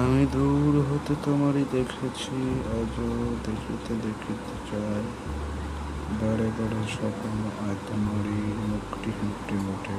আমি দূর হতে তোমারই দেখেছি, আজও দেখিতে দেখিতে চাই। বারে বারে স্বপ্ন আয় তোমারই মুখটি মুখটি মুঠে